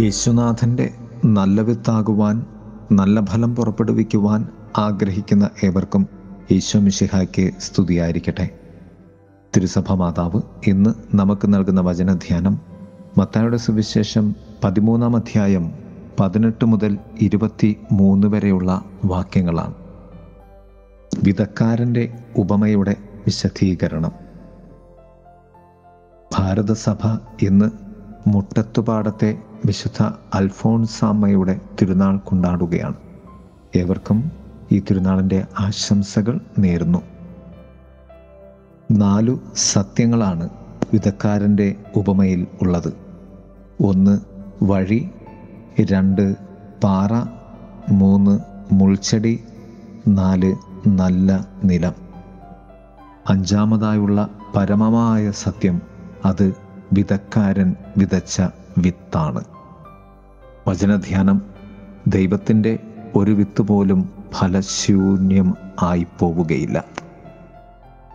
യേശുനാഥന്റെ നല്ല വിത്താകുവാൻ നല്ല ഫലം പുറപ്പെടുവിക്കുവാൻ ആഗ്രഹിക്കുന്ന ഏവർക്കും ഈശോ മിശിഹായ്ക്ക് സ്തുതിയായിരിക്കട്ടെ. തിരുസഭ മാതാവ് ഇന്ന് നമുക്ക് നൽകുന്ന വചനധ്യാനം മത്തായുടെ സുവിശേഷം പതിമൂന്നാം അധ്യായം പതിനെട്ട് മുതൽ ഇരുപത്തി മൂന്ന് വരെയുള്ള വാക്യങ്ങളാണ്. വിധക്കാരന്റെ ഉപമയുടെ വിശദീകരണം. ഭാരതസഭ ഇന്ന് മുട്ടത്തുപാടത്തെ വിശുദ്ധ അൽഫോൺസാമ്മയുടെ തിരുനാൾ കൊണ്ടാടുകയാണ്. ഏവർക്കും ഈ തിരുനാളിന്റെ ആശംസകൾ നേരുന്നു. നാലു സത്യങ്ങളാണ് വിധക്കാരന്റെ ഉപമയിൽ ഉള്ളത്. ഒന്ന് വഴി. രണ്ട് പാറ. മൂന്ന് മുൾച്ചെടി. നാല് നല്ല നിലം. അഞ്ചാമതായുള്ള പരമമായ സത്യം അത് വിധക്കാരൻ വിതച്ച വിത്താണ്. വചനധ്യാനം ദൈവത്തിന്റെ ഒരു വിത്ത് പോലും ഫലശൂന്യം ആയി പോവുകയില്ല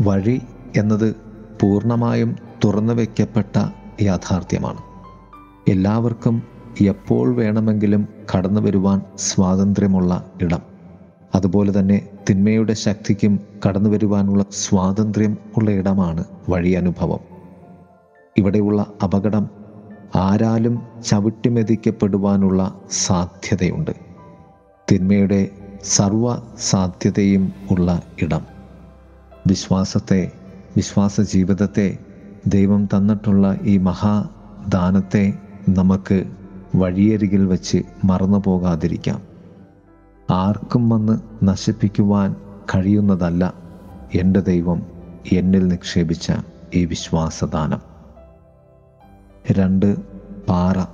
വഴി എന്നത് പൂർണമായും തുറന്നു വയ്ക്കപ്പെട്ട യാഥാർത്ഥ്യമാണ്. എല്ലാവർക്കും എപ്പോൾ വേണമെങ്കിലും കടന്നു വരുവാൻ സ്വാതന്ത്ര്യമുള്ള ഇടം. അതുപോലെ തന്നെ തിന്മയുടെ ശക്തിക്കും കടന്നു വരുവാനുള്ള സ്വാതന്ത്ര്യം ഉള്ള ഇടമാണ് വഴി അനുഭവം ഇവിടെയുള്ള അപകടം ആരാലും ചവിട്ടിമെതിക്കപ്പെടുവാനുള്ള സാധ്യതയുണ്ട്. തിന്മയുടെ സർവ സാധ്യതയും ഉള്ള ഇടം. വിശ്വാസത്തെ വിശ്വാസ ജീവിതത്തെ ദൈവം തന്നിട്ടുള്ള ഈ മഹാദാനത്തെ നമുക്ക് വഴിയരികിൽ വെച്ച് മറന്നു പോകാതിരിക്കാം ആർക്കും വന്ന് നശിപ്പിക്കുവാൻ കഴിയുന്നതല്ല എന്റെ ദൈവം എന്നിൽ നിക്ഷേപിച്ച ഈ വിശ്വാസദാനം. രണ്ട് പാറ.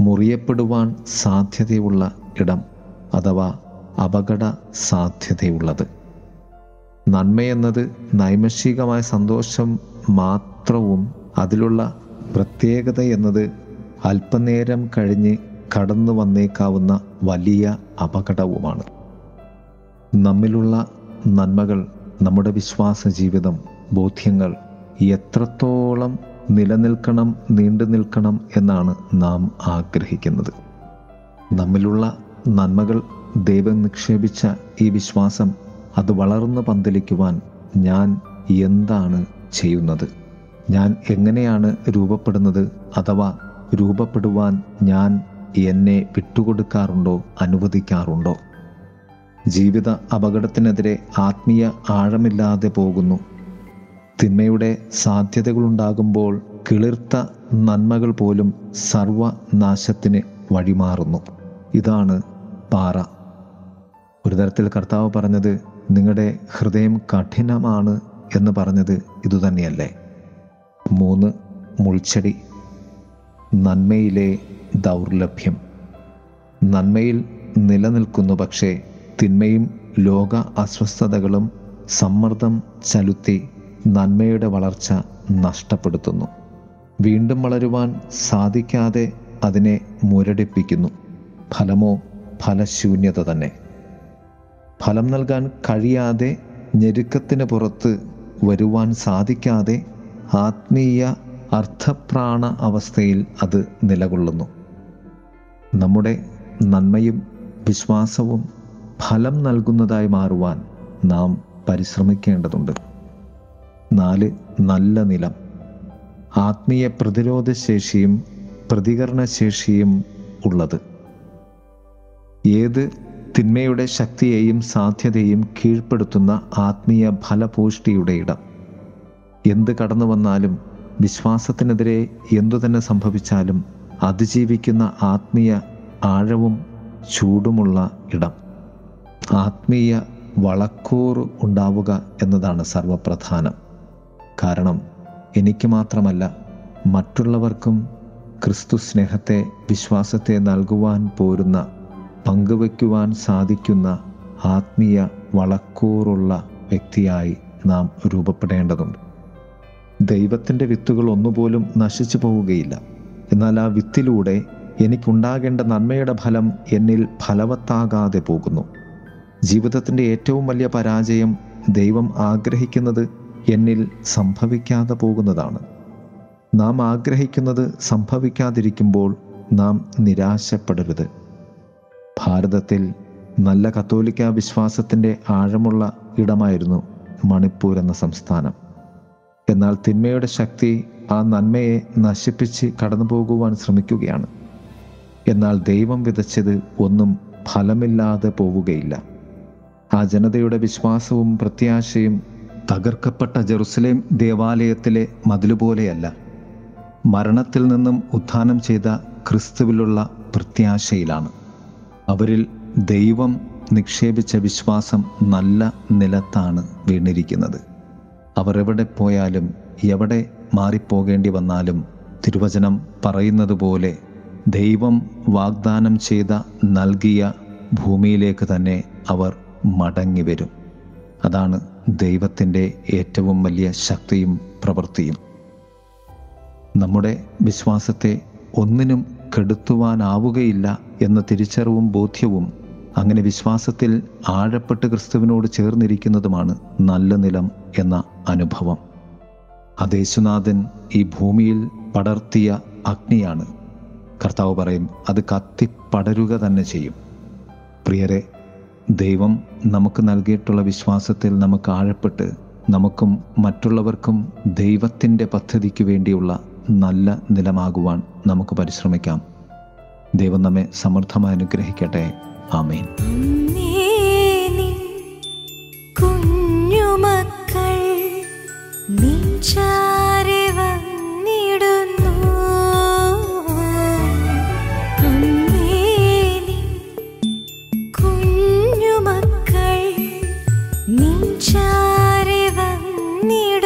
മുറിയപ്പെടുവാൻ സാധ്യതയുള്ള ഇടം അഥവാ അപകട സാധ്യതയുള്ളത്. നന്മയെന്നത് നൈമഷികമായ സന്തോഷം മാത്രവും അതിലുള്ള പ്രത്യേകത എന്നത് അല്പനേരം കഴിഞ്ഞ് കടന്നു വന്നേക്കാവുന്ന വലിയ അപകടവുമാണ്. നമ്മിലുള്ള നന്മകൾ നമ്മുടെ വിശ്വാസ ജീവിതം ബോധ്യങ്ങൾ എത്രത്തോളം നിലനിൽക്കണം നീണ്ടു നിൽക്കണം എന്നാണ് നാം ആഗ്രഹിക്കുന്നത്. നമ്മിലുള്ള നന്മകൾ ദൈവം നിക്ഷേപിച്ച ഈ വിശ്വാസം അത് വളർന്നു പന്തലിക്കുവാൻ ഞാൻ എന്താണ് ചെയ്യുന്നത്? ഞാൻ എങ്ങനെയാണ് രൂപപ്പെടുന്നത് അഥവാ രൂപപ്പെടുവാൻ ഞാൻ എന്നെ വിട്ടുകൊടുക്കാറുണ്ടോ അനുവദിക്കാറുണ്ടോ? ജീവിത അപകടത്തിനെതിരെ ആത്മീയ ആഴമില്ലാതെ പോകുന്നു. തിന്മയുടെ സാധ്യതകളുണ്ടാകുമ്പോൾ കിളിർത്ത നന്മകൾ പോലും സർവനാശത്തിന് വഴിമാറുന്നു. ഇതാണ് പാറ. ഒരു തരത്തിൽ കർത്താവ് പറഞ്ഞത് നിങ്ങളുടെ ഹൃദയം കഠിനമാണ് എന്ന് പറഞ്ഞത് ഇതുതന്നെയല്ലേ മൂന്ന് മുൾച്ചെടി. നന്മയിലെ ദൗർലഭ്യം. നന്മയിൽ നിലനിൽക്കുന്നു പക്ഷേ തിന്മയും ലോക അസ്വസ്ഥതകളും സമ്മർദ്ദം ചലുത്തി നന്മയുടെ വളർച്ച നഷ്ടപ്പെടുത്തുന്നു. വീണ്ടും വളരുവാൻ സാധിക്കാതെ അതിനെ മുരടിപ്പിക്കുന്നു. ഫലമോ ഫലശൂന്യത തന്നെ. ഫലം നൽകാൻ കഴിയാതെ ഞെരുക്കത്തിന് പുറത്ത് വരുവാൻ സാധിക്കാതെ ആത്മീയ അർത്ഥപ്രാണ അവസ്ഥയിൽ അത് നിലകൊള്ളുന്നു. നമ്മുടെ നന്മയും വിശ്വാസവും ഫലം നൽകുന്നതായി മാറുവാൻ നാം പരിശ്രമിക്കേണ്ടതുണ്ട്. നാല് നല്ല നിലം. ആത്മീയ പ്രതിരോധശേഷിയും പ്രതികരണശേഷിയും ഉള്ളത്. ഏത് തിന്മയുടെ ശക്തിയെയും സാധ്യതയും കീഴ്പ്പെടുത്തുന്ന ആത്മീയ ഫലപൂഷ്ടിയുടെ ഇടം. എന്ത് കടന്നു വന്നാലും വിശ്വാസത്തിനെതിരെ എന്തു തന്നെ സംഭവിച്ചാലും അതിജീവിക്കുന്ന ആത്മീയ ആഴവും ചൂടുമുള്ള ഇടം. ആത്മീയ വളക്കൂറ് ഉണ്ടാവുക എന്നതാണ് സർവപ്രധാനം. കാരണം എനിക്ക് മാത്രമല്ല മറ്റുള്ളവർക്കും ക്രിസ്തു സ്നേഹത്തെ വിശ്വാസത്തെ നൽകുവാൻ പോരുന്ന പങ്കുവയ്ക്കുവാൻ സാധിക്കുന്ന ആത്മീയ വളക്കൂറുള്ള വ്യക്തിയായി നാം രൂപപ്പെടേണ്ടതുണ്ട്. ദൈവത്തിന്റെ വിത്തുകൾ ഒന്നുപോലും നശിച്ചു പോവുകയില്ല. എന്നാൽ ആ വിത്തിലൂടെ എനിക്കുണ്ടാകേണ്ട നന്മയുടെ ഫലം എന്നിൽ ഫലവത്താകാതെ പോകുന്നു. ജീവിതത്തിന്റെ ഏറ്റവും വലിയ പരാജയം ദൈവം ആഗ്രഹിക്കുന്നത് എന്നിൽ സംഭവിക്കാതെ പോകുന്നതാണ്. നാം ആഗ്രഹിക്കുന്നത് സംഭവിക്കാതിരിക്കുമ്പോൾ നാം നിരാശപ്പെടരുത്. ഭാരതത്തിൽ നല്ല കത്തോലിക്ക വിശ്വാസത്തിന്റെ ആഴമുള്ള ഇടമായിരുന്നു മണിപ്പൂർ എന്ന സംസ്ഥാനം. എന്നാൽ തിന്മയുടെ ശക്തി ആ നന്മയെ നശിപ്പിച്ച് കടന്നു പോകുവാൻ ശ്രമിക്കുകയാണ്. എന്നാൽ ദൈവം വിതച്ചത് ഒന്നും ഫലമില്ലാതെ പോവുകയില്ല. ആ ജനതയുടെ വിശ്വാസവും പ്രത്യാശയും തകർക്കപ്പെട്ട ജെറുസലേം ദേവാലയത്തിലെ മതിലുപോലെയല്ല. മരണത്തിൽ നിന്നും ഉത്ഥാനം ചെയ്ത ക്രിസ്തുവിലുള്ള പ്രത്യാശയിലാണ്. അവരിൽ ദൈവം നിക്ഷേപിച്ച വിശ്വാസം നല്ല നിലത്താണ് വീണിരിക്കുന്നത്. അവർ എവിടെ പോയാലും എവിടെ മാറിപ്പോകേണ്ടി വന്നാലും തിരുവചനം പറയുന്നത് പോലെ ദൈവം വാഗ്ദാനം ചെയ്ത നൽകിയ ഭൂമിയിലേക്ക് തന്നെ അവർ മടങ്ങി വരും അതാണ് ദൈവത്തിന്റെ ഏറ്റവും വലിയ ശക്തിയും പ്രവൃത്തിയും. നമ്മുടെ വിശ്വാസത്തെ ഒന്നിനും കെടുത്തുവാനാവുകയില്ല എന്ന തിരിച്ചറിവും ബോധ്യവും അങ്ങനെ വിശ്വാസത്തിൽ ആഴപ്പെട്ട് ക്രിസ്തുവിനോട് ചേർന്നിരിക്കുന്നതുമാണ് നല്ല നിലം എന്ന അനുഭവം. അതേശുനാഥൻ ഈ ഭൂമിയിൽ പടർത്തിയ അഗ്നിയാണ്. കർത്താവ് പറയും അത് കത്തിപ്പടരുക തന്നെ ചെയ്യും. പ്രിയരെ ദൈവം നമുക്ക് നൽകിയിട്ടുള്ള വിശ്വാസത്തിൽ നമുക്ക് ആഴപ്പെട്ട് നമുക്കും മറ്റുള്ളവർക്കും ദൈവത്തിന്റെ പദ്ധതിക്ക് വേണ്ടിയുള്ള നല്ല നിലമാകുവാൻ നമുക്ക് പരിശ്രമിക്കാം. ദൈവം നമ്മെ സമൃദ്ധമായി അനുഗ്രഹിക്കട്ടെ. ആമേൻ. നിൻചാരെ വന്നിടുന്നു